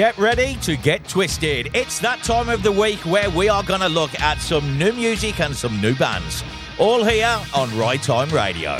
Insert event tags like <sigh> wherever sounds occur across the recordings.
Get ready to get twisted. It's that time of the week where we are going to look at some new music and some new bands. All here on Ride Time Radio.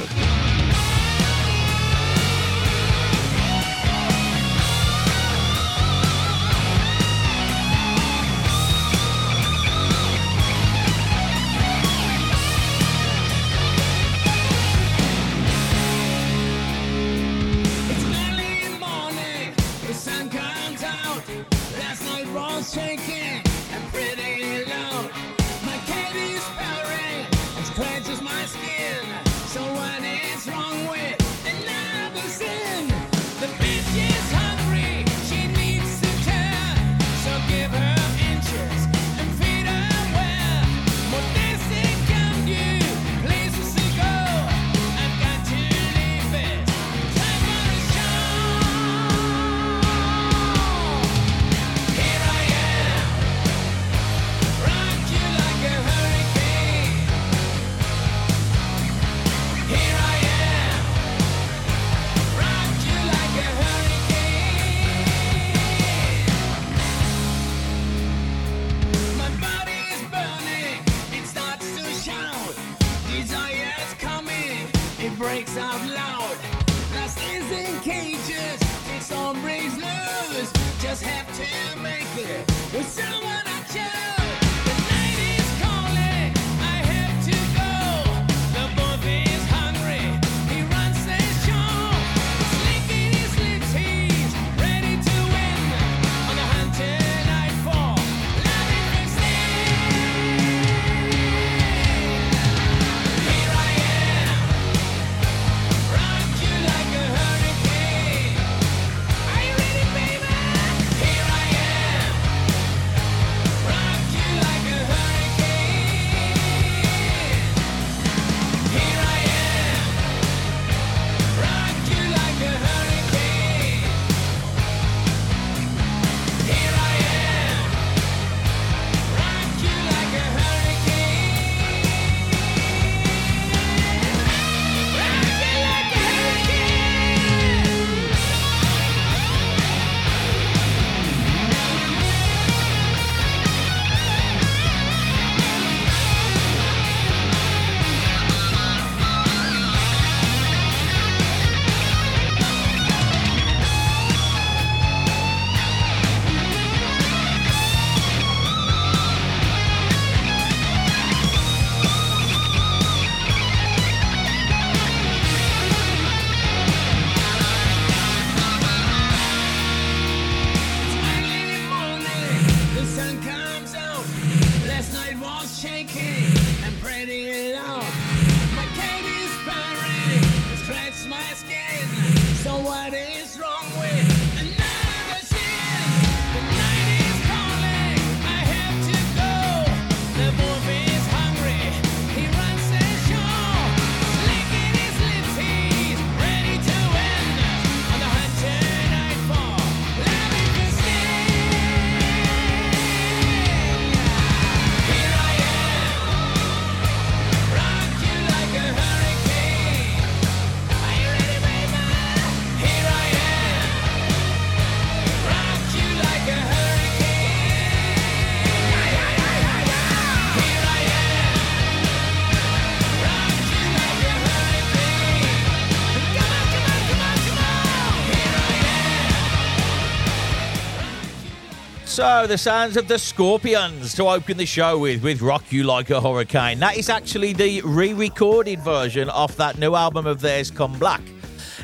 So, the sounds of the Scorpions to open the show with, with Rock You Like a Hurricane. That is actually the re recorded version of that new album of theirs, Comeblack.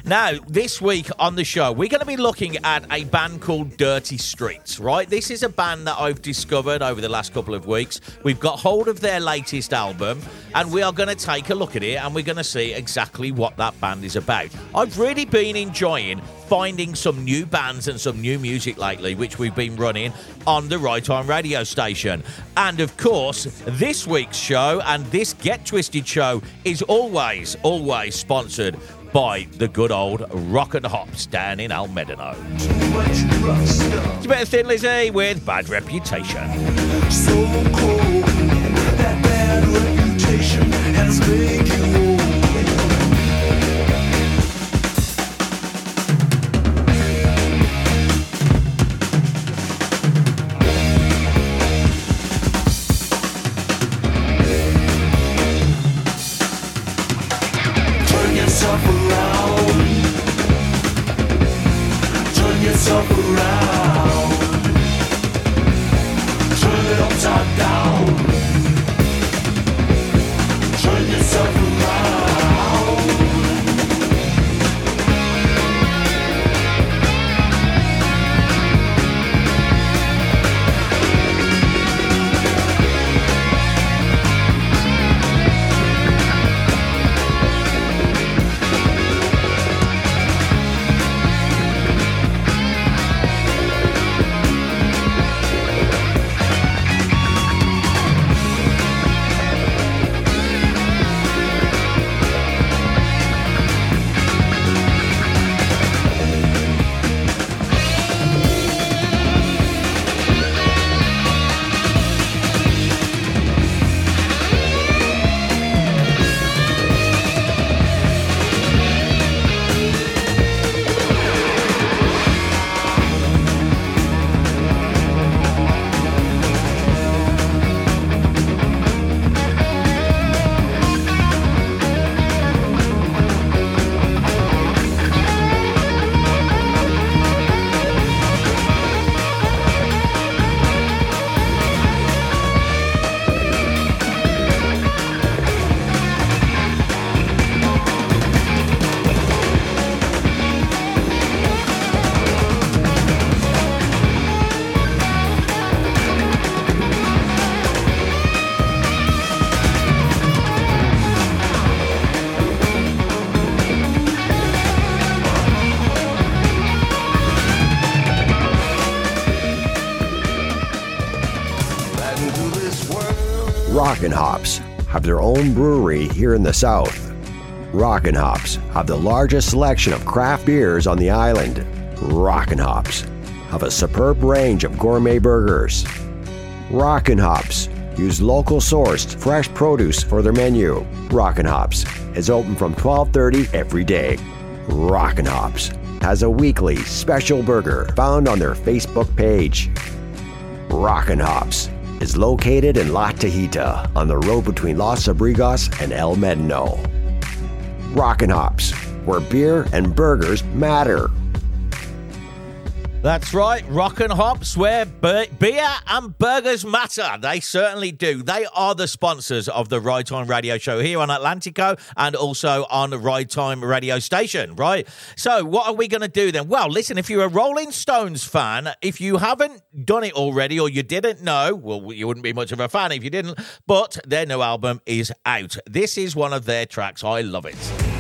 Now, this week on the show, we're going to be looking at a band called Dirty Streets, right? This is a band that I've discovered over the last couple of weeks. We've got hold of their latest album, and we are going to take a look at it and we're going to see exactly what that band is about. I've really been enjoying finding some new bands and some new music lately, which we've been running on the Right On radio station. And of course, this week's show and this Get Twisted show is always, always sponsored by the good old Rockin' Hops down in Almedino. It's a bit of Thin Lizzy with Bad Reputation. So cold, Rockin' Hops have their own brewery here in the South. Rockin' Hops have the largest selection of craft beers on the island. Rockin' Hops have a superb range of gourmet burgers. Rockin' Hops use local sourced fresh produce for their menu. Rockin' Hops is open from 12:30 every day. Rockin' Hops has a weekly special burger found on their Facebook page. Rockin' Hops is located in La Tejita on the road between Los Abrigos and El Medino. Rockin' Hops, where beer and burgers matter. That's right, Rockin' Hops, where be- beer and burgers matter. They certainly do. They are the sponsors of the Ride Time Radio Show here on Atlantico and also on Ride Time Radio Station, right? So, what are we going to do then? Well, listen, if you're a Rolling Stones fan, if you haven't done it already or you didn't know, well, you wouldn't be much of a fan if you didn't, but their new album is out. This is one of their tracks. I love it.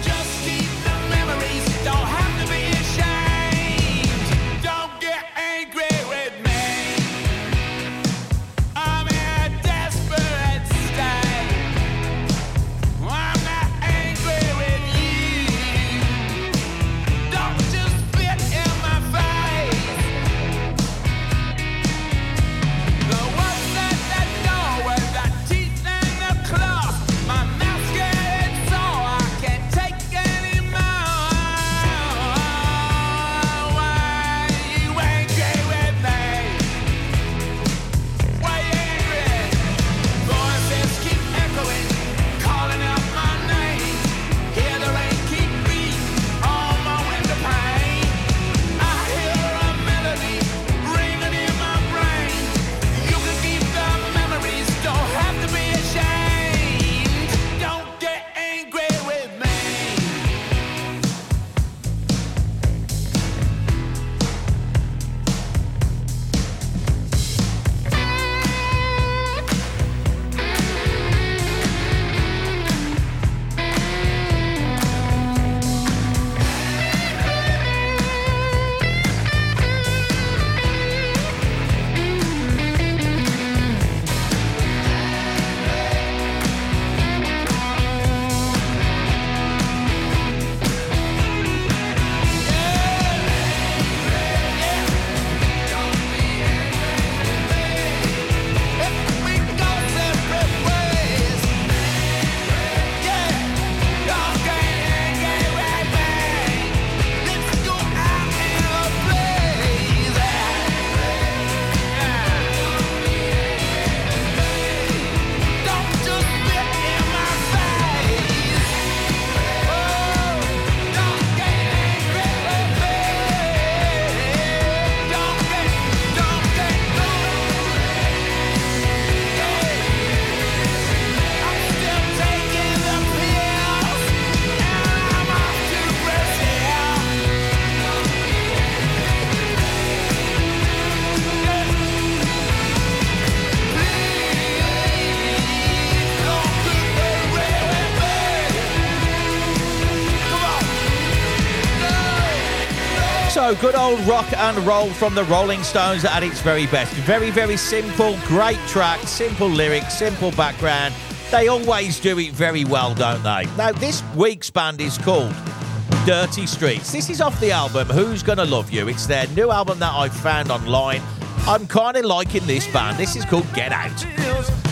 So, good old rock and roll from the Rolling Stones at its very best. Very, very simple, great track, simple lyrics, simple background. They always do it very well, don't they? Now, this week's band is called Dirty Streets. This is off the album Who's Gonna Love You. It's their new album that I found online. I'm kind of liking this band. This is called Get Out.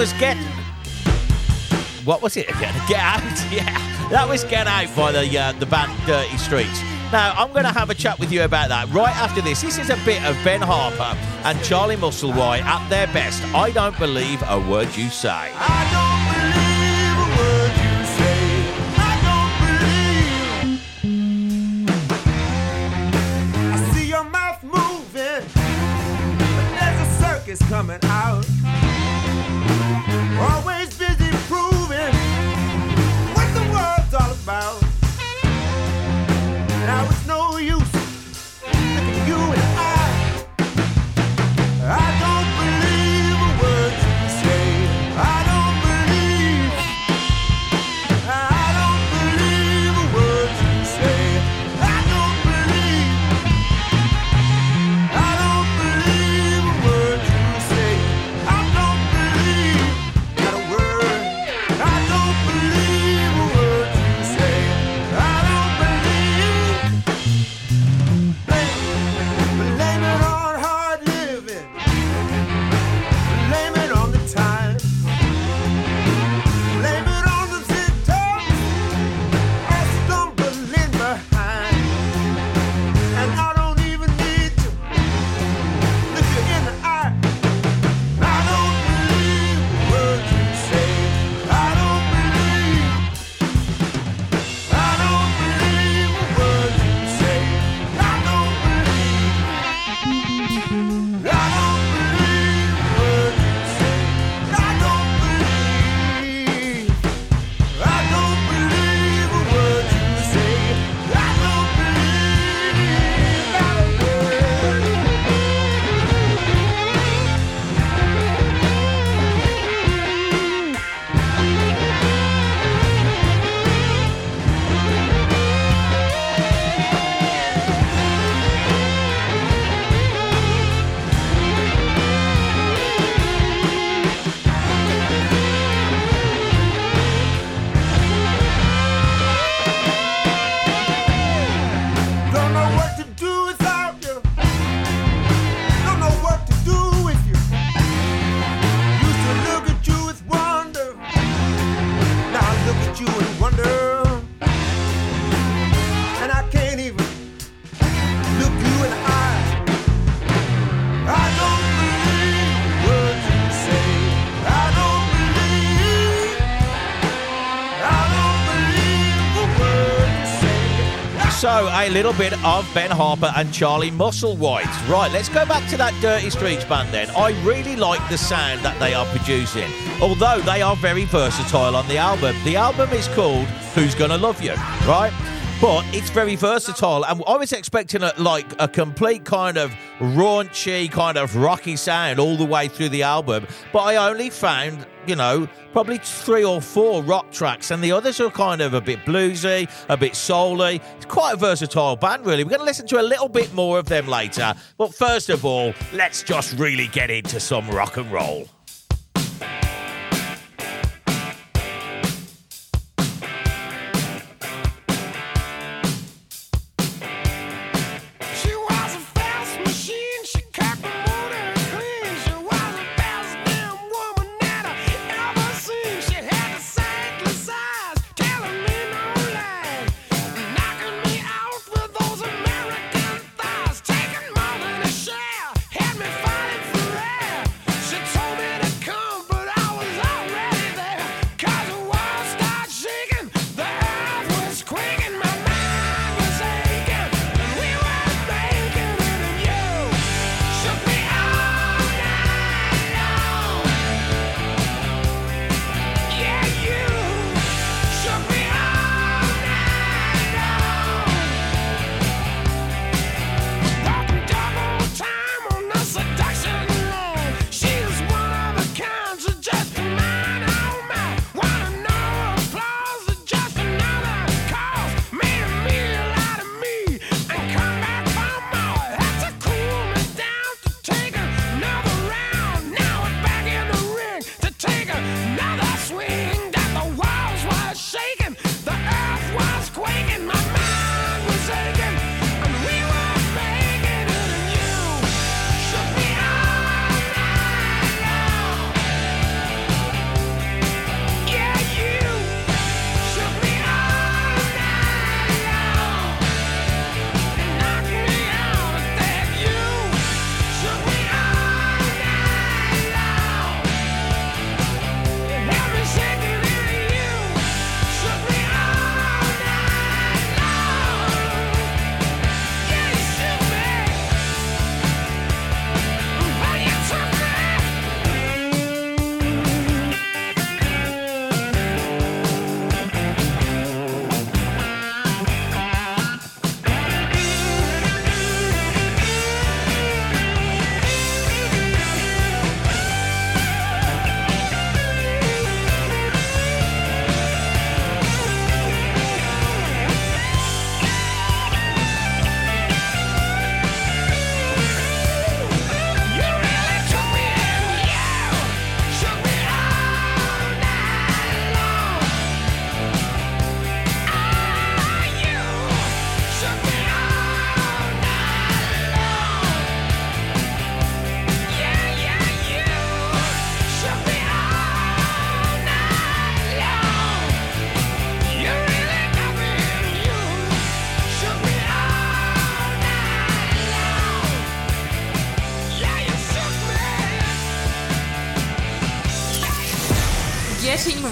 was Get. What was it again? <laughs> Get Out. Yeah, that was Get Out by the uh, the band Dirty Streets. Now I'm going to have a chat with you about that right after this. This is a bit of Ben Harper and Charlie Musselwhite at their best. I don't believe a word you say. coming out. A little bit of Ben Harper and Charlie Musselwhite. Right, let's go back to that Dirty Streets band then. I really like the sound that they are producing, although they are very versatile on the album. The album is called Who's Gonna Love You, right? But it's very versatile, and I was expecting a, like a complete kind of raunchy, kind of rocky sound all the way through the album. But I only found, you know, probably three or four rock tracks, and the others are kind of a bit bluesy, a bit souly. It's quite a versatile band, really. We're going to listen to a little bit more of them later. But first of all, let's just really get into some rock and roll.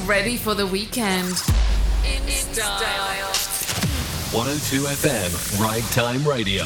Ready for the weekend. In style. 102 FM, Ride Time Radio.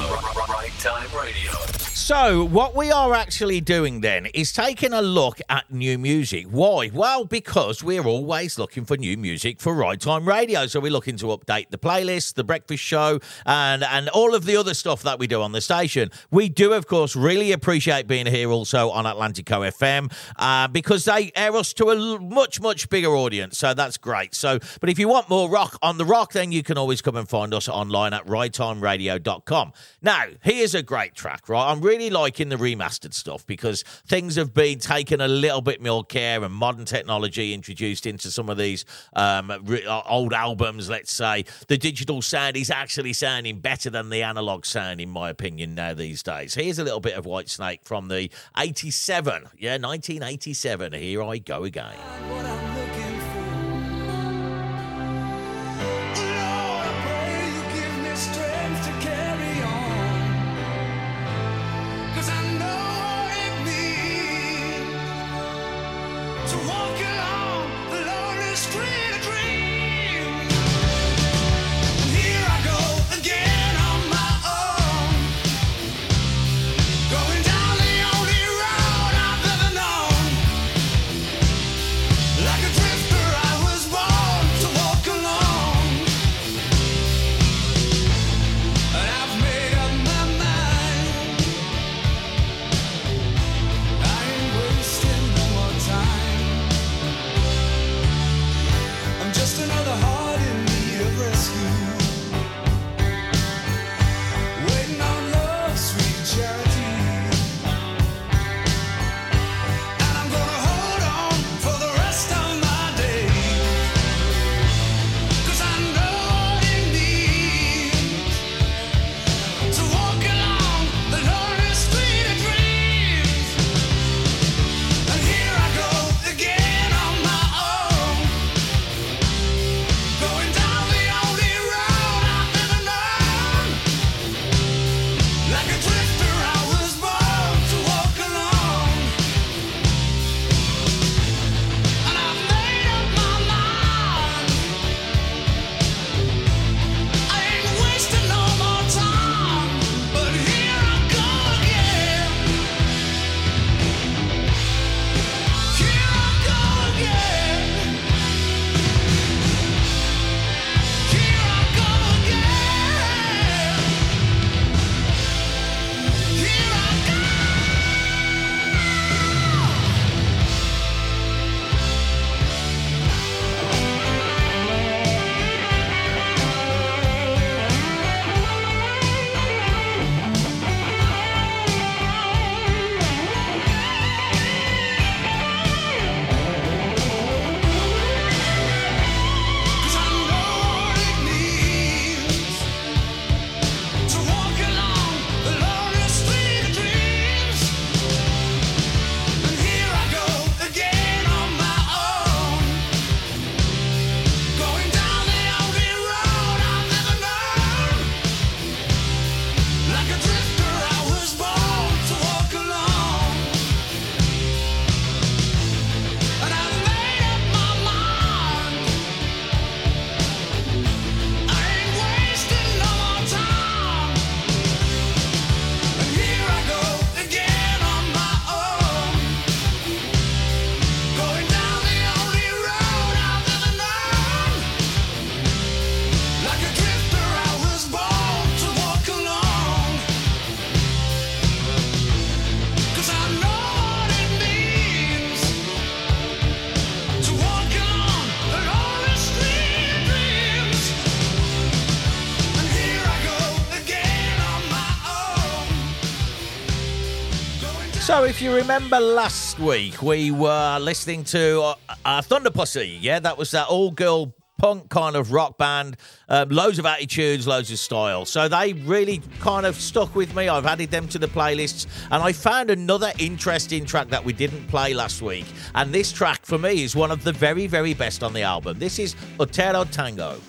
Ride Time Radio. So, what we are actually doing then is taking a look at new music. Why? Well, because we're always looking for new music for Ride Time Radio. So, we're looking to update the playlist, the breakfast show, and, and all of the other stuff that we do on the station. We do, of course, really appreciate being here also on Atlantico FM uh, because they air us to a much, much bigger audience. So, that's great. So, but if you want more rock on the rock, then you can always come and find us online at ridetimeradio.com. Now, here's a great track, right? I'm really liking the remastered stuff because things have been taken a little bit more care and modern technology introduced into some of these um, re- uh, old albums, let's say. The digital sound is actually sounding better than the analog sound, in my opinion, now these days. Here's a little bit of Whitesnake from the 87. Yeah, 1987. Here I go again. You remember last week, we were listening to uh, uh, Thunderpussy. Yeah, that was that all girl punk kind of rock band. Um, loads of attitudes, loads of style. So, they really kind of stuck with me. I've added them to the playlists, and I found another interesting track that we didn't play last week. And this track, for me, is one of the very, very best on the album. This is Otero Tango.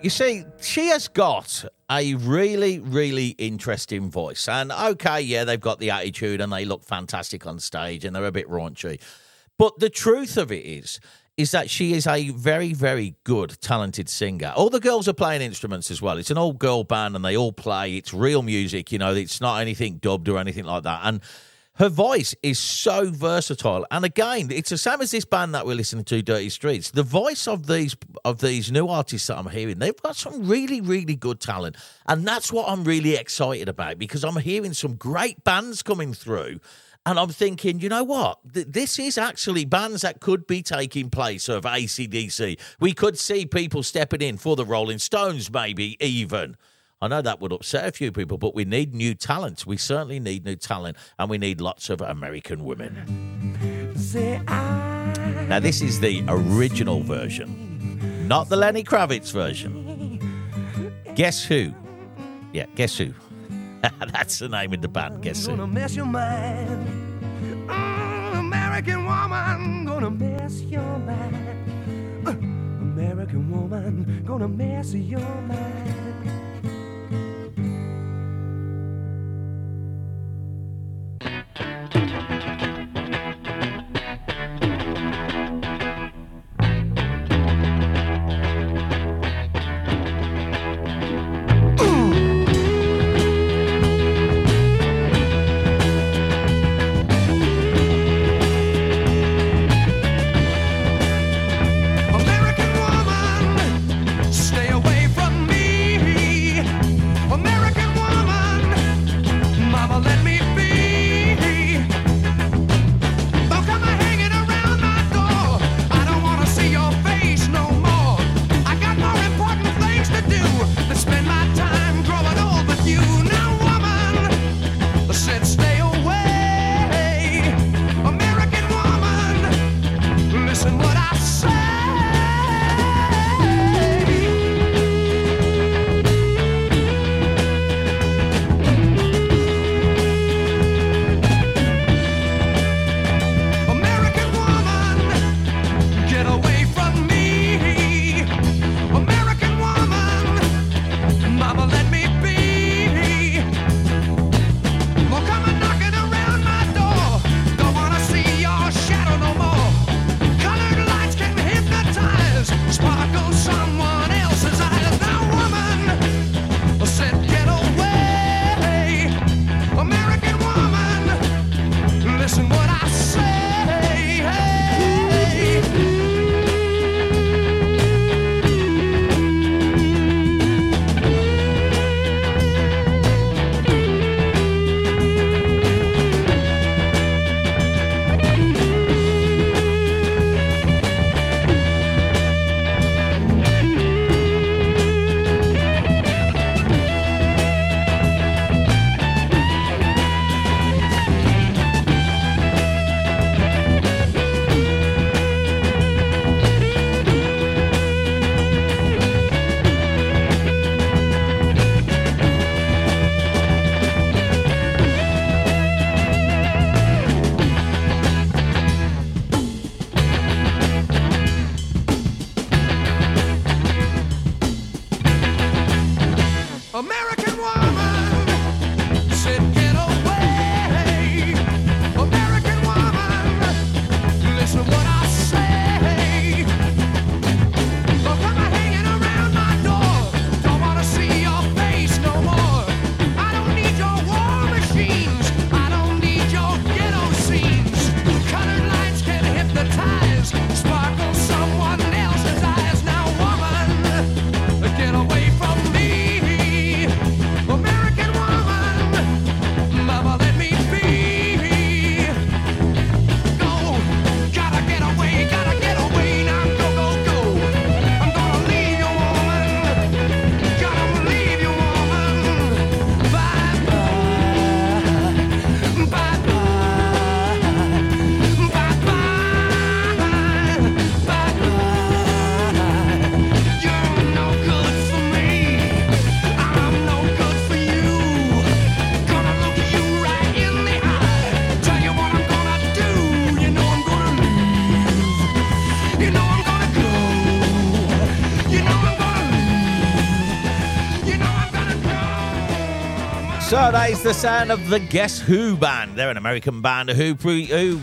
You see, she has got a really, really interesting voice. And okay, yeah, they've got the attitude and they look fantastic on stage and they're a bit raunchy. But the truth of it is, is that she is a very, very good, talented singer. All the girls are playing instruments as well. It's an all girl band and they all play. It's real music, you know, it's not anything dubbed or anything like that. And her voice is so versatile. And again, it's the same as this band that we're listening to, Dirty Streets. The voice of these of these new artists that I'm hearing, they've got some really, really good talent. And that's what I'm really excited about because I'm hearing some great bands coming through. And I'm thinking, you know what? Th- This is actually bands that could be taking place of AC/DC. We could see people stepping in for the Rolling Stones, maybe even. I know that would upset a few people, but we need new talent. We certainly need new talent, and we need lots of American women. Now, this is the original version, not the Lenny Kravitz version. Guess who? Yeah, guess who? <laughs> That's the name of the band. Guess who? Gonna mess your mind. Mm, American woman, gonna mess your mind. Uh, American woman, gonna mess your mind. ta ta ta is the sound of the Guess Who band. They're an American band who, who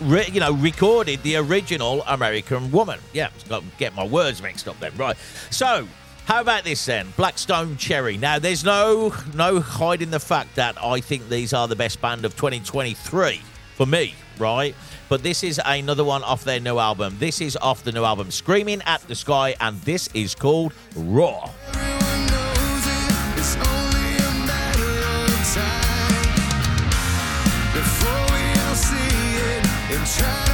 re- you know, recorded the original American Woman. Yeah, got to get my words mixed up then. Right. So, how about this then? Black Stone Cherry. Now, there's no no hiding the fact that I think these are the best band of 2023 for me, right? But this is another one off their new album. This is off the new album, Screaming at the Sky, and this is called Raw. Try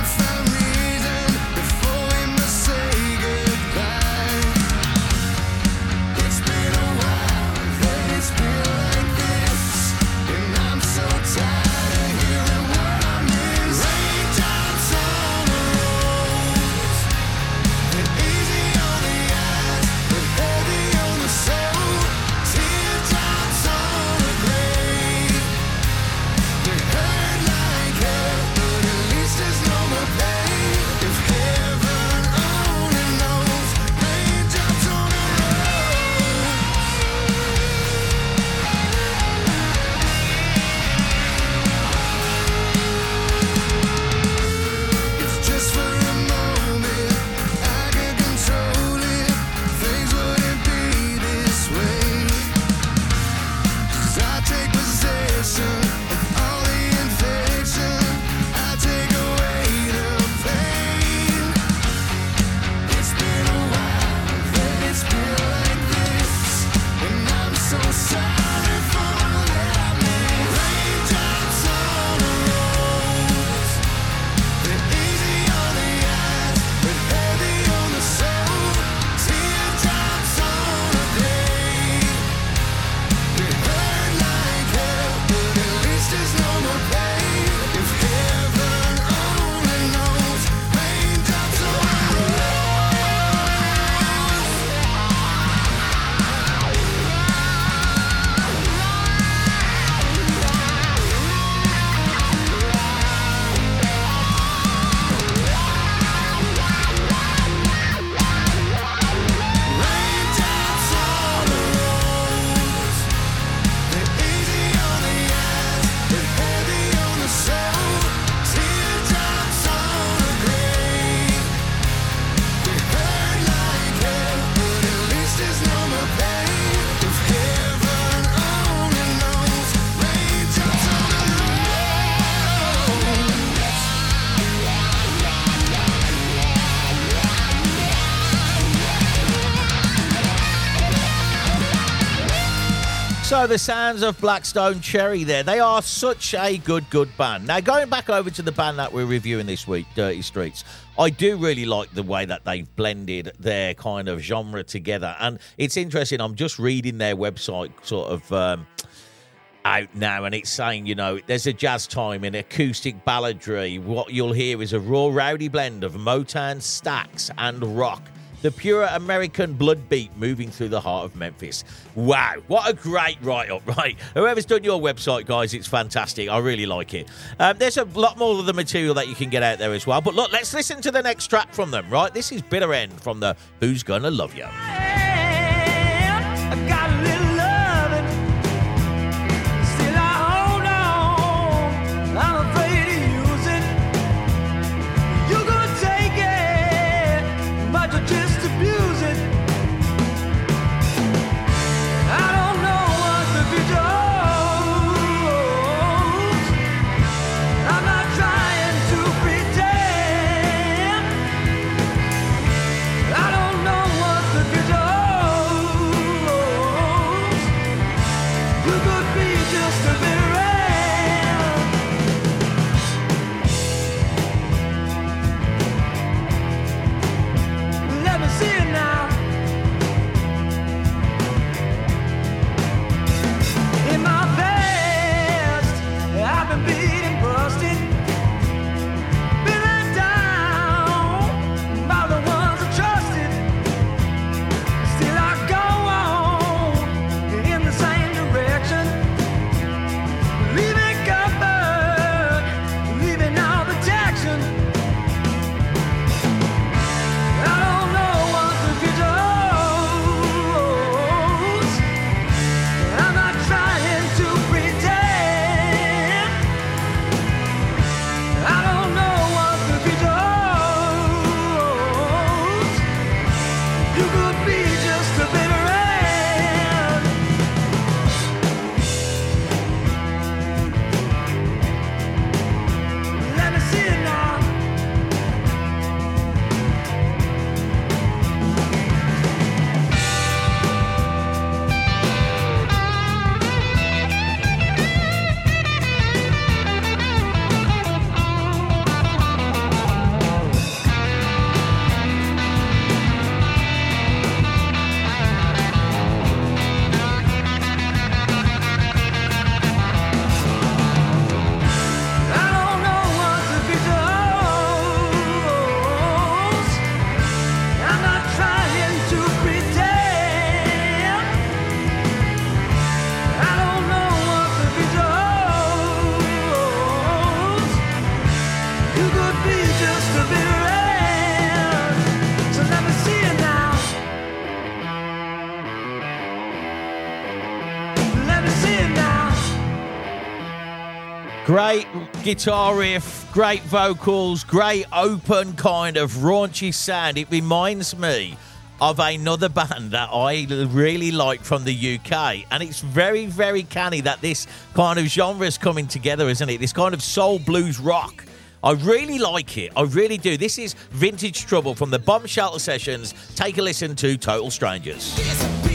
The sounds of Black Stone Cherry there. They are such a good, good band. Now going back over to the band that we're reviewing this week, Dirty Streets. I do really like the way that they've blended their kind of genre together. And it's interesting, I'm just reading their website sort of um, out now, and it's saying, you know, there's a jazz time in acoustic balladry. What you'll hear is a raw, rowdy blend of Motown, Stax, and rock. The pure American blood beat moving through the heart of Memphis. Wow, what a great write up, <laughs> right? Whoever's done your website, guys, it's fantastic. I really like it. Um, there's a lot more of the material that you can get out there as well. But look, let's listen to the next track from them, right? This is Bitter End from the Who's Gonna Love You. Guitar riff, great vocals, great open kind of raunchy sound. It reminds me of another band that I really like from the UK. And it's very, very canny that this kind of genre is coming together, isn't it? This kind of soul blues rock. I really like it. I really do. This is Vintage Trouble from the Bomb Shelter Sessions. Take a listen to Total Strangers.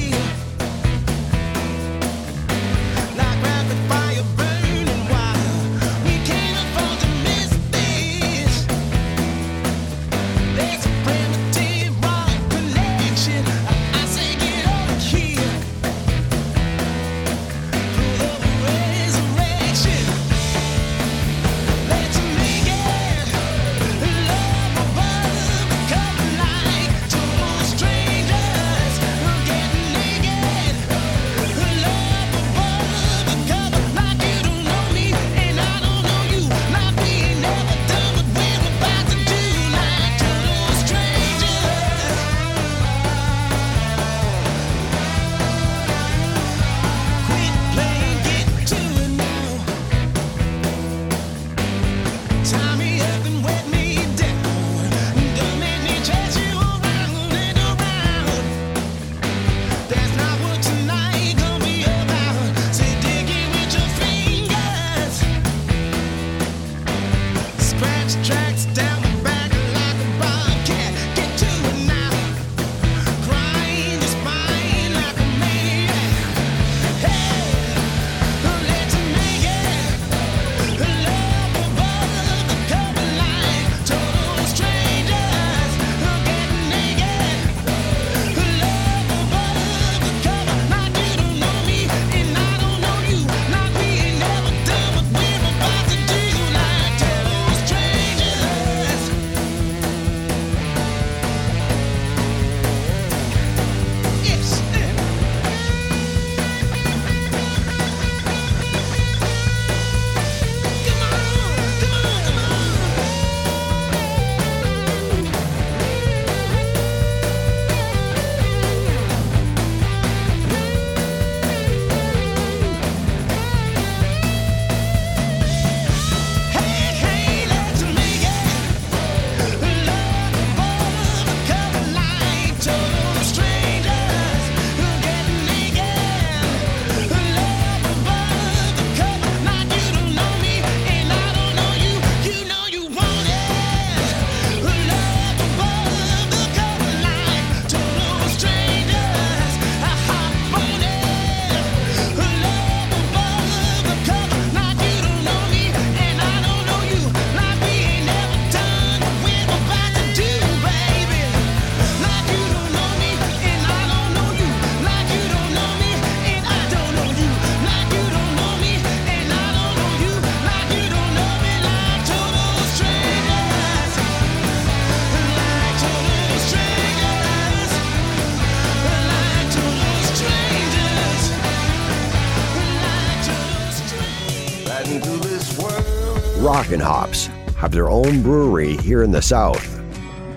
Have their own brewery here in the South.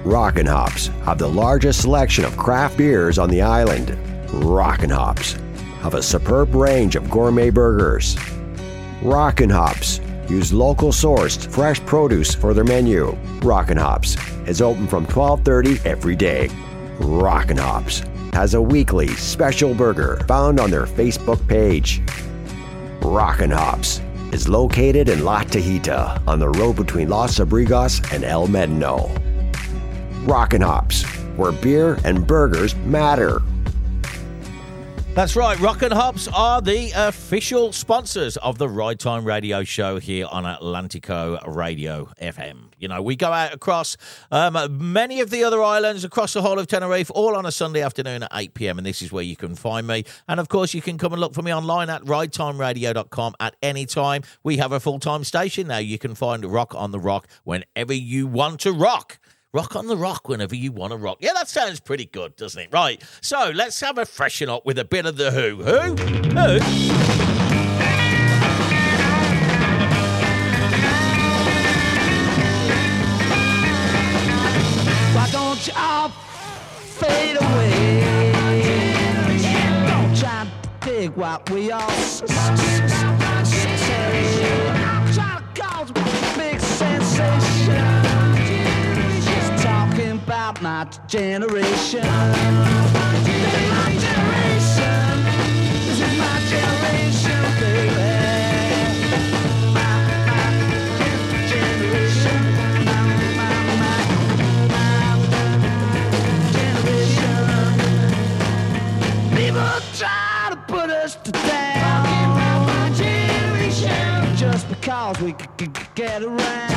Rockin' Hops have the largest selection of craft beers on the island. Rockin' Hops have a superb range of gourmet burgers. Rockin' Hops use local sourced fresh produce for their menu. Rockin' Hops is open from 12:30 every day. Rockin' Hops has a weekly special burger found on their Facebook page. Rockin' Hops is located in La Tejita on the road between Los Abrigos and El Médano. Rockin' Hops, where beer and burgers matter. That's right. Rockin' Hops are the official sponsors of the Ride Time Radio Show here on Atlantico Radio FM. You know, we go out across um, many of the other islands across the whole of Tenerife, all on a Sunday afternoon at 8 p.m. And this is where you can find me. And of course, you can come and look for me online at ridetimeradio.com at any time. We have a full time station now. You can find Rock on the Rock whenever you want to rock. Rock on the rock whenever you want to rock. Yeah, that sounds pretty good, doesn't it? Right. So let's have a freshen up with a bit of the Who. Who? Who? Why don't you all fade away? Don't try dig what we all my generation. This is my generation. This is my generation, baby. My, my generation. My, my, my. People try to put us down. Just because we c- c- c- get around.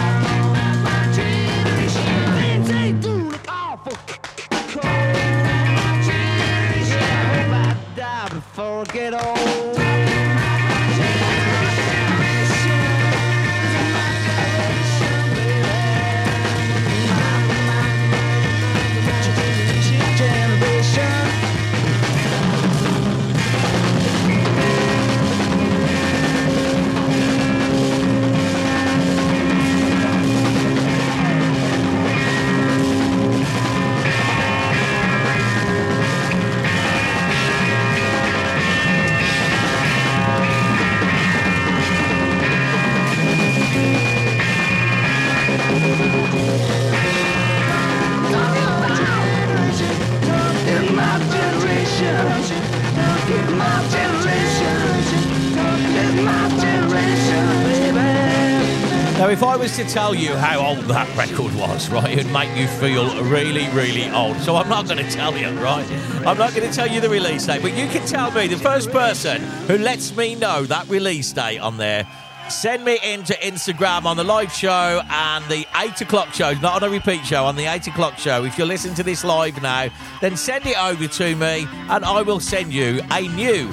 If I was to tell you how old that record was, right, it'd make you feel really, really old. So I'm not going to tell you, right? I'm not going to tell you the release date, but you can tell me the first person who lets me know that release date on there. Send me into Instagram on the live show and the 8 o'clock show, not on a repeat show, on the 8 o'clock show. If you're listening to this live now, then send it over to me and I will send you a new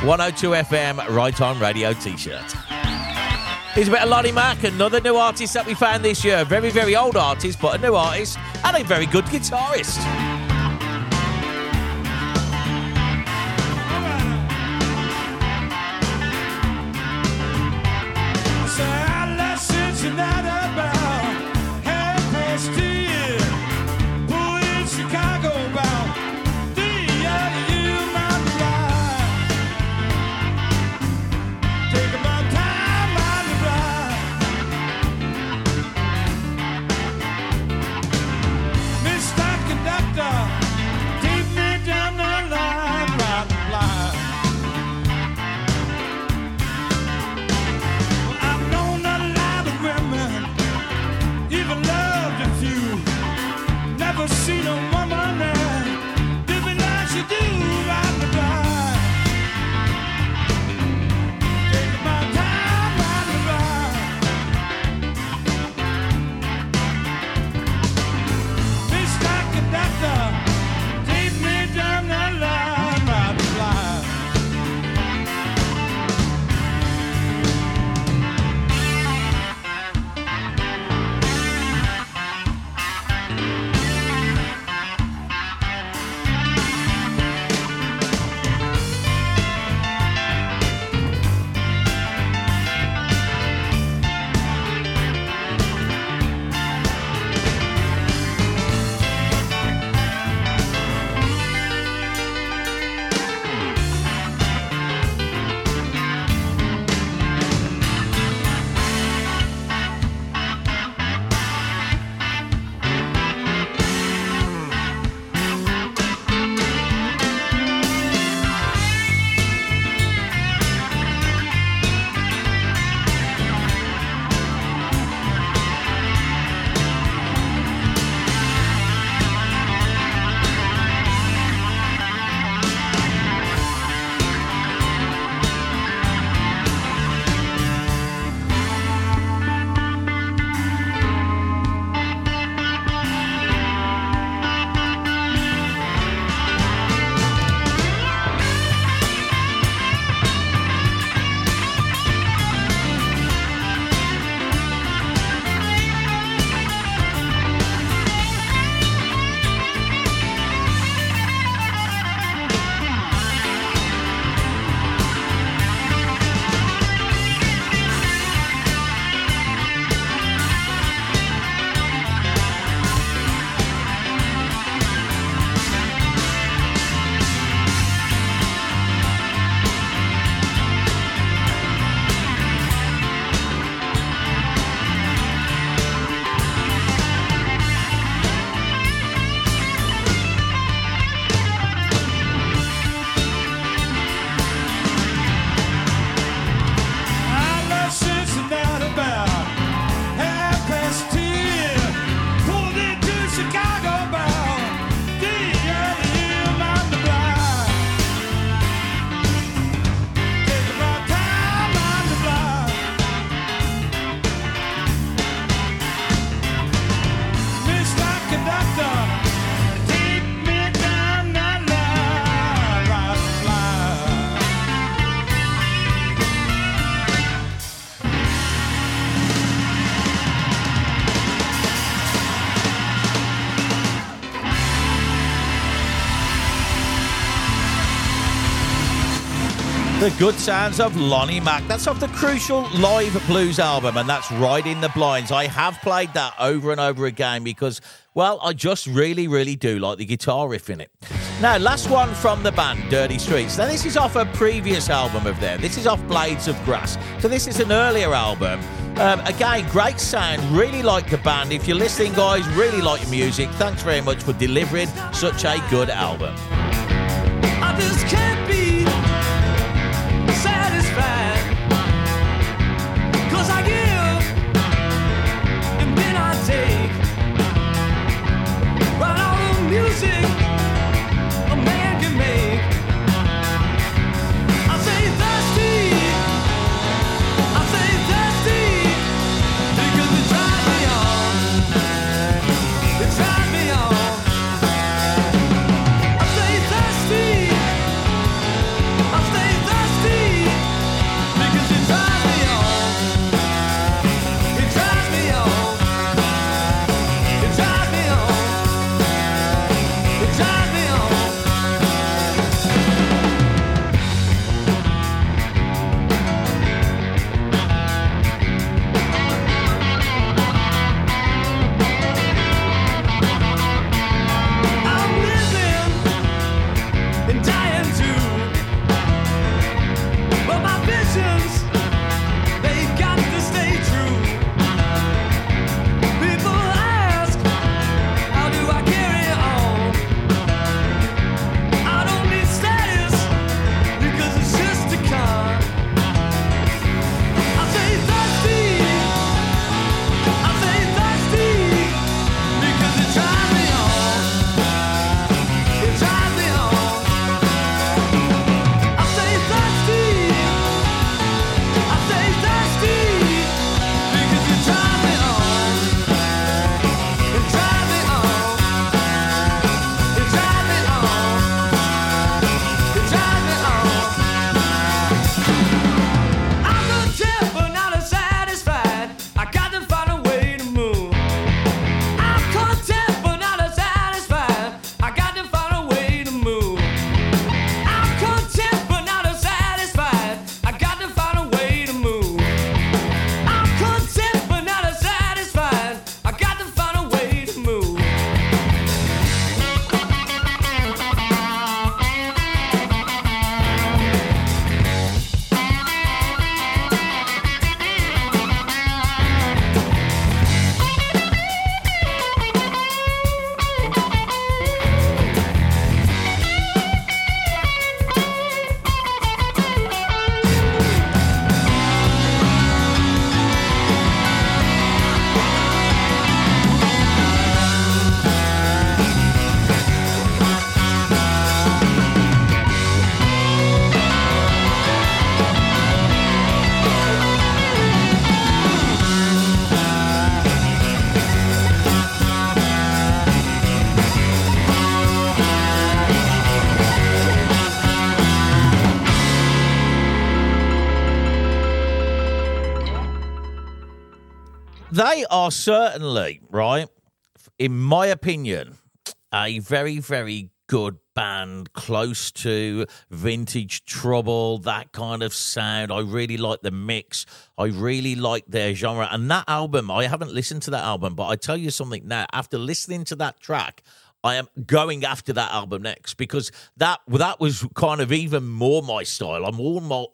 102 FM Ride Time Radio t shirt. Here's a bit of Lonnie Mack, another new artist that we found this year. Very, very old artist, but a new artist and a very good guitarist. Good sounds of Lonnie Mack. That's off the Crucial Live Blues album, and that's in the blinds. I have played that over and over again because, well, I just really, really do like the guitar riff in it. Now, last one from the band, Dirty Streets. Now, this is off a previous album of theirs. This is off Blades of Grass. So, this is an earlier album. Um, again, great sound. Really like the band. If you're listening, guys, really like your music. Thanks very much for delivering such a good album. They are certainly, right, in my opinion, a very, very good band, close to vintage trouble, that kind of sound. I really like the mix. I really like their genre. And that album, I haven't listened to that album, but I tell you something now, after listening to that track, I am going after that album next because that that was kind of even more my style. I'm almost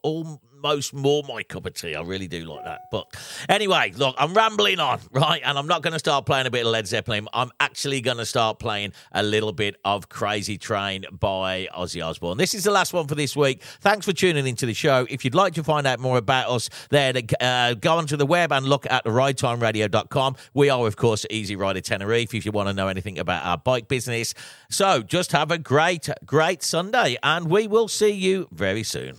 almost more my cup of tea. I really do like that. But anyway, look, I'm rambling on, <laughs> right? And I'm not going to start playing a bit of Led Zeppelin. I'm actually going to start playing a little bit of Crazy Train by Ozzy Osbourne. This is the last one for this week. Thanks for tuning into the show. If you'd like to find out more about us, then uh, go onto the web and look at ridetimeradio.com. We are, of course, Easy Rider Tenerife if you want to know anything about our bike business. So just have a great, great Sunday, and we will see you very soon.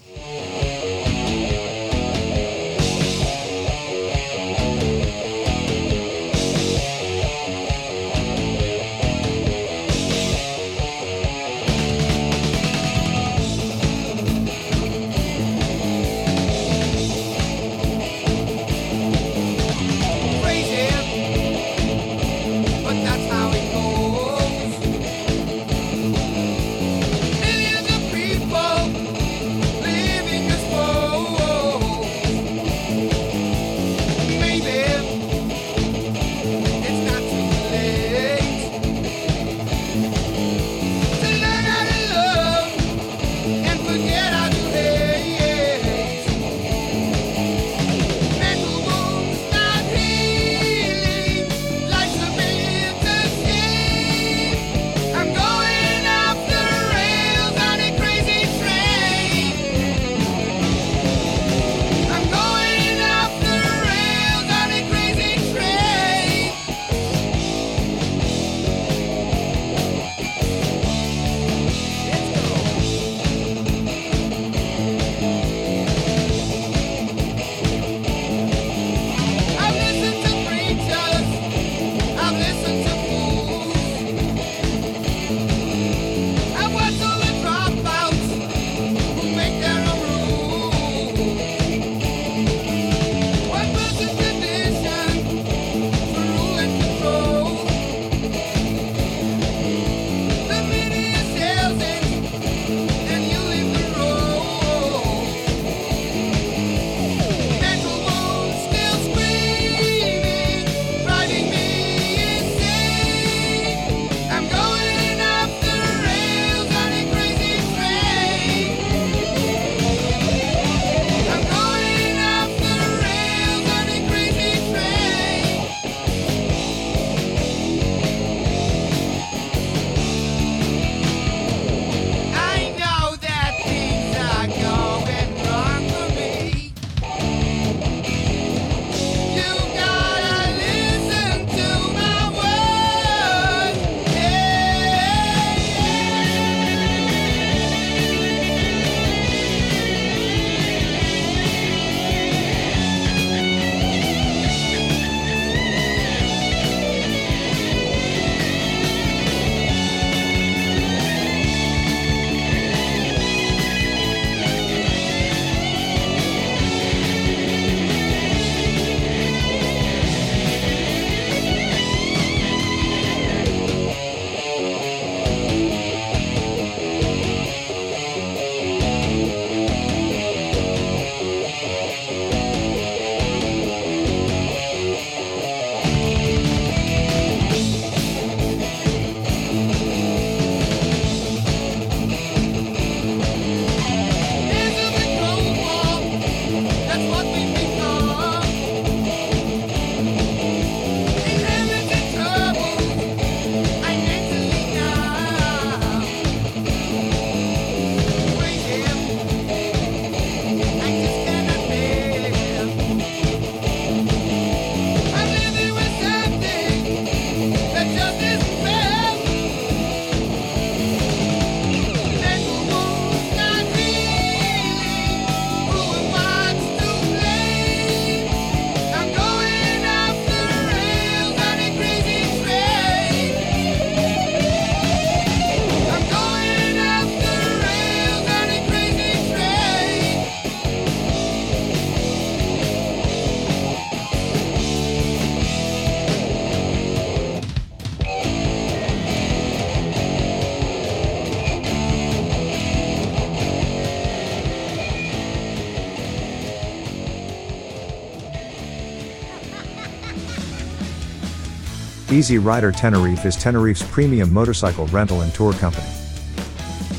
Easy Rider Tenerife is Tenerife's premium motorcycle rental and tour company.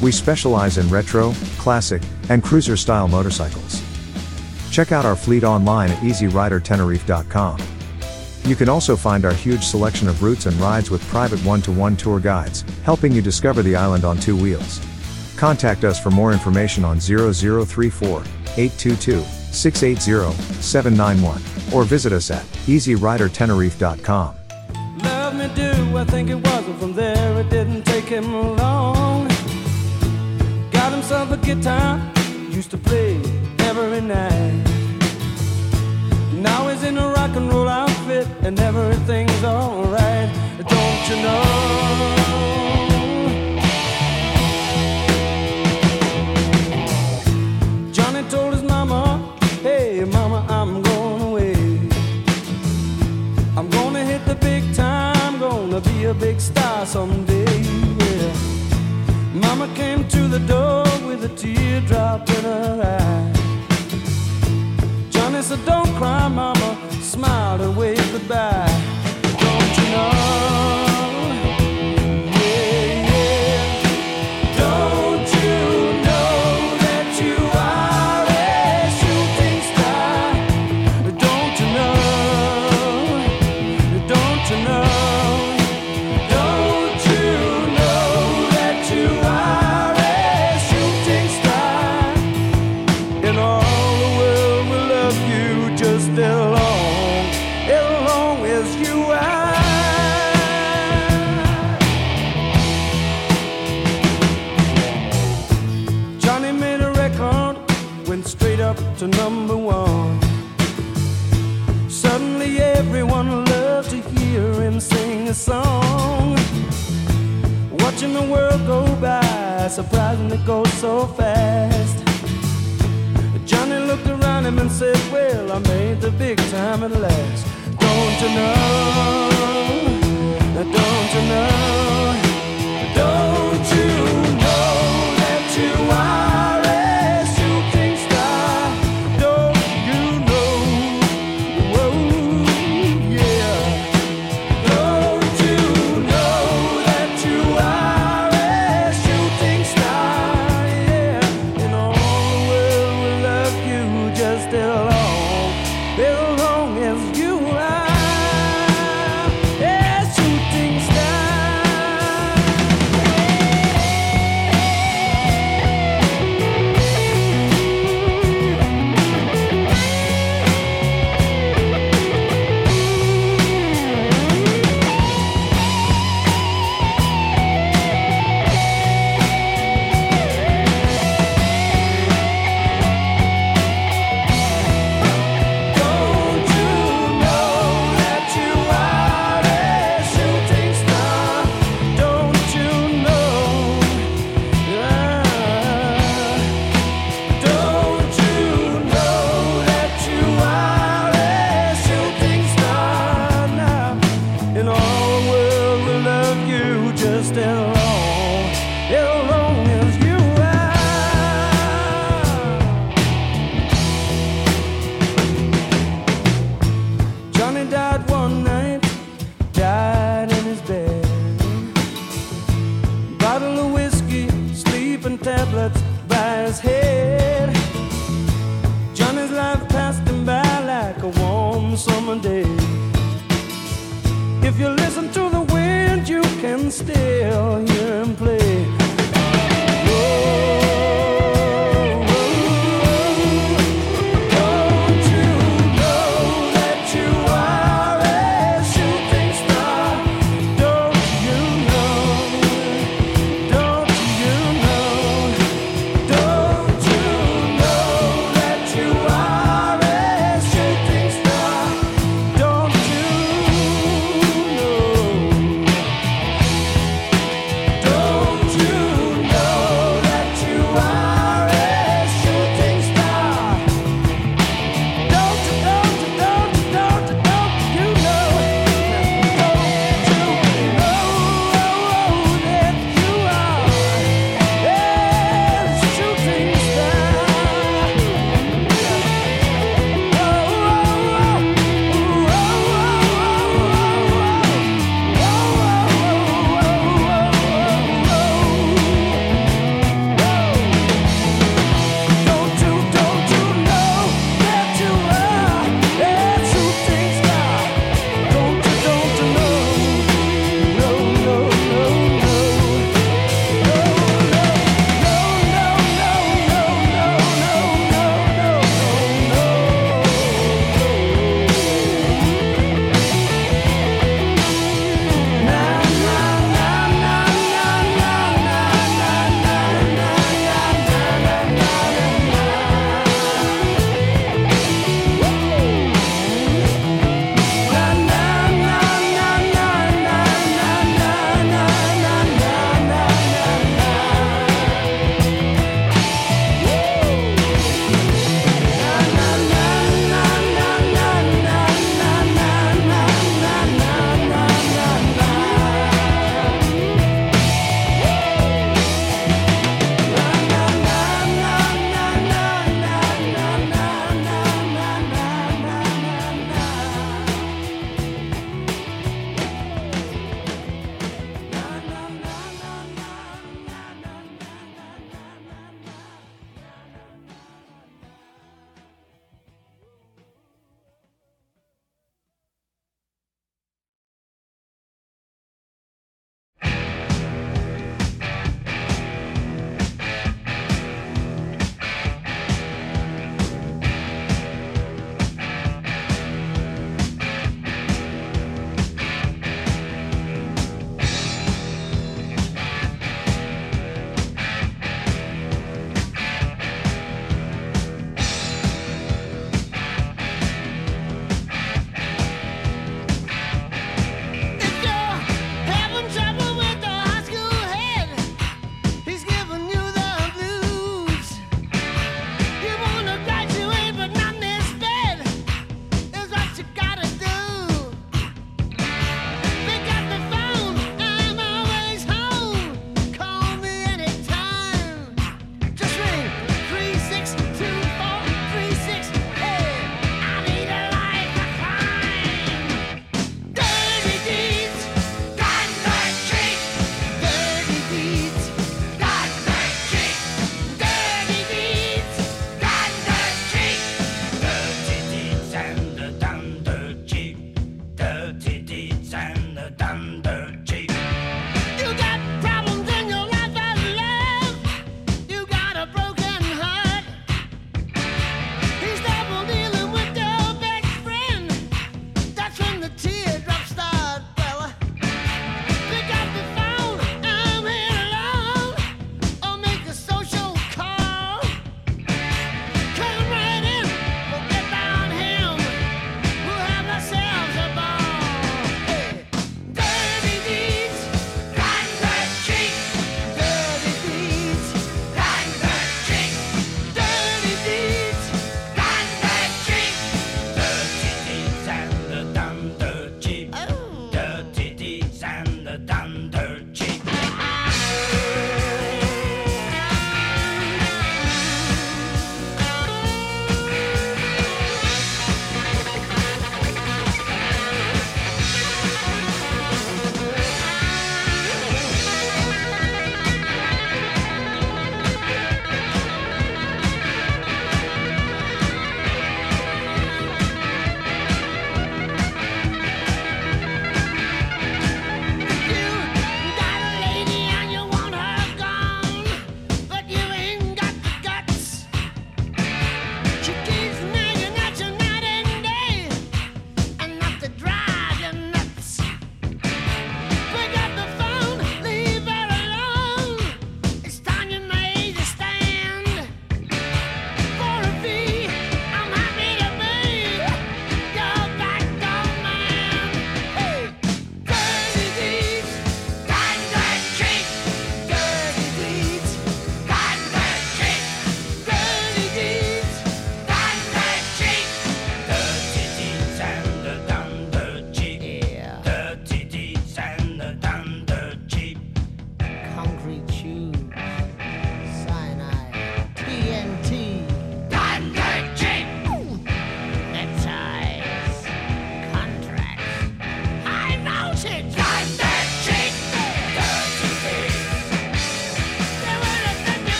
We specialize in retro, classic, and cruiser style motorcycles. Check out our fleet online at easyridertenerife.com. You can also find our huge selection of routes and rides with private one to one tour guides, helping you discover the island on two wheels. Contact us for more information on 0034 822 680 791 or visit us at easyridertenerife.com. think it was, and from there it didn't take him long. Got himself a guitar, used to play every night. Now he's in a rock and roll outfit, and everything's alright. Don't you know? Teardrop in her eye. Johnny said, Don't cry, mama, smiled and waved goodbye. Goes so fast. Johnny looked around him and said, Well, I made the big time at last. Don't you know? Don't you know? Don't you know that you are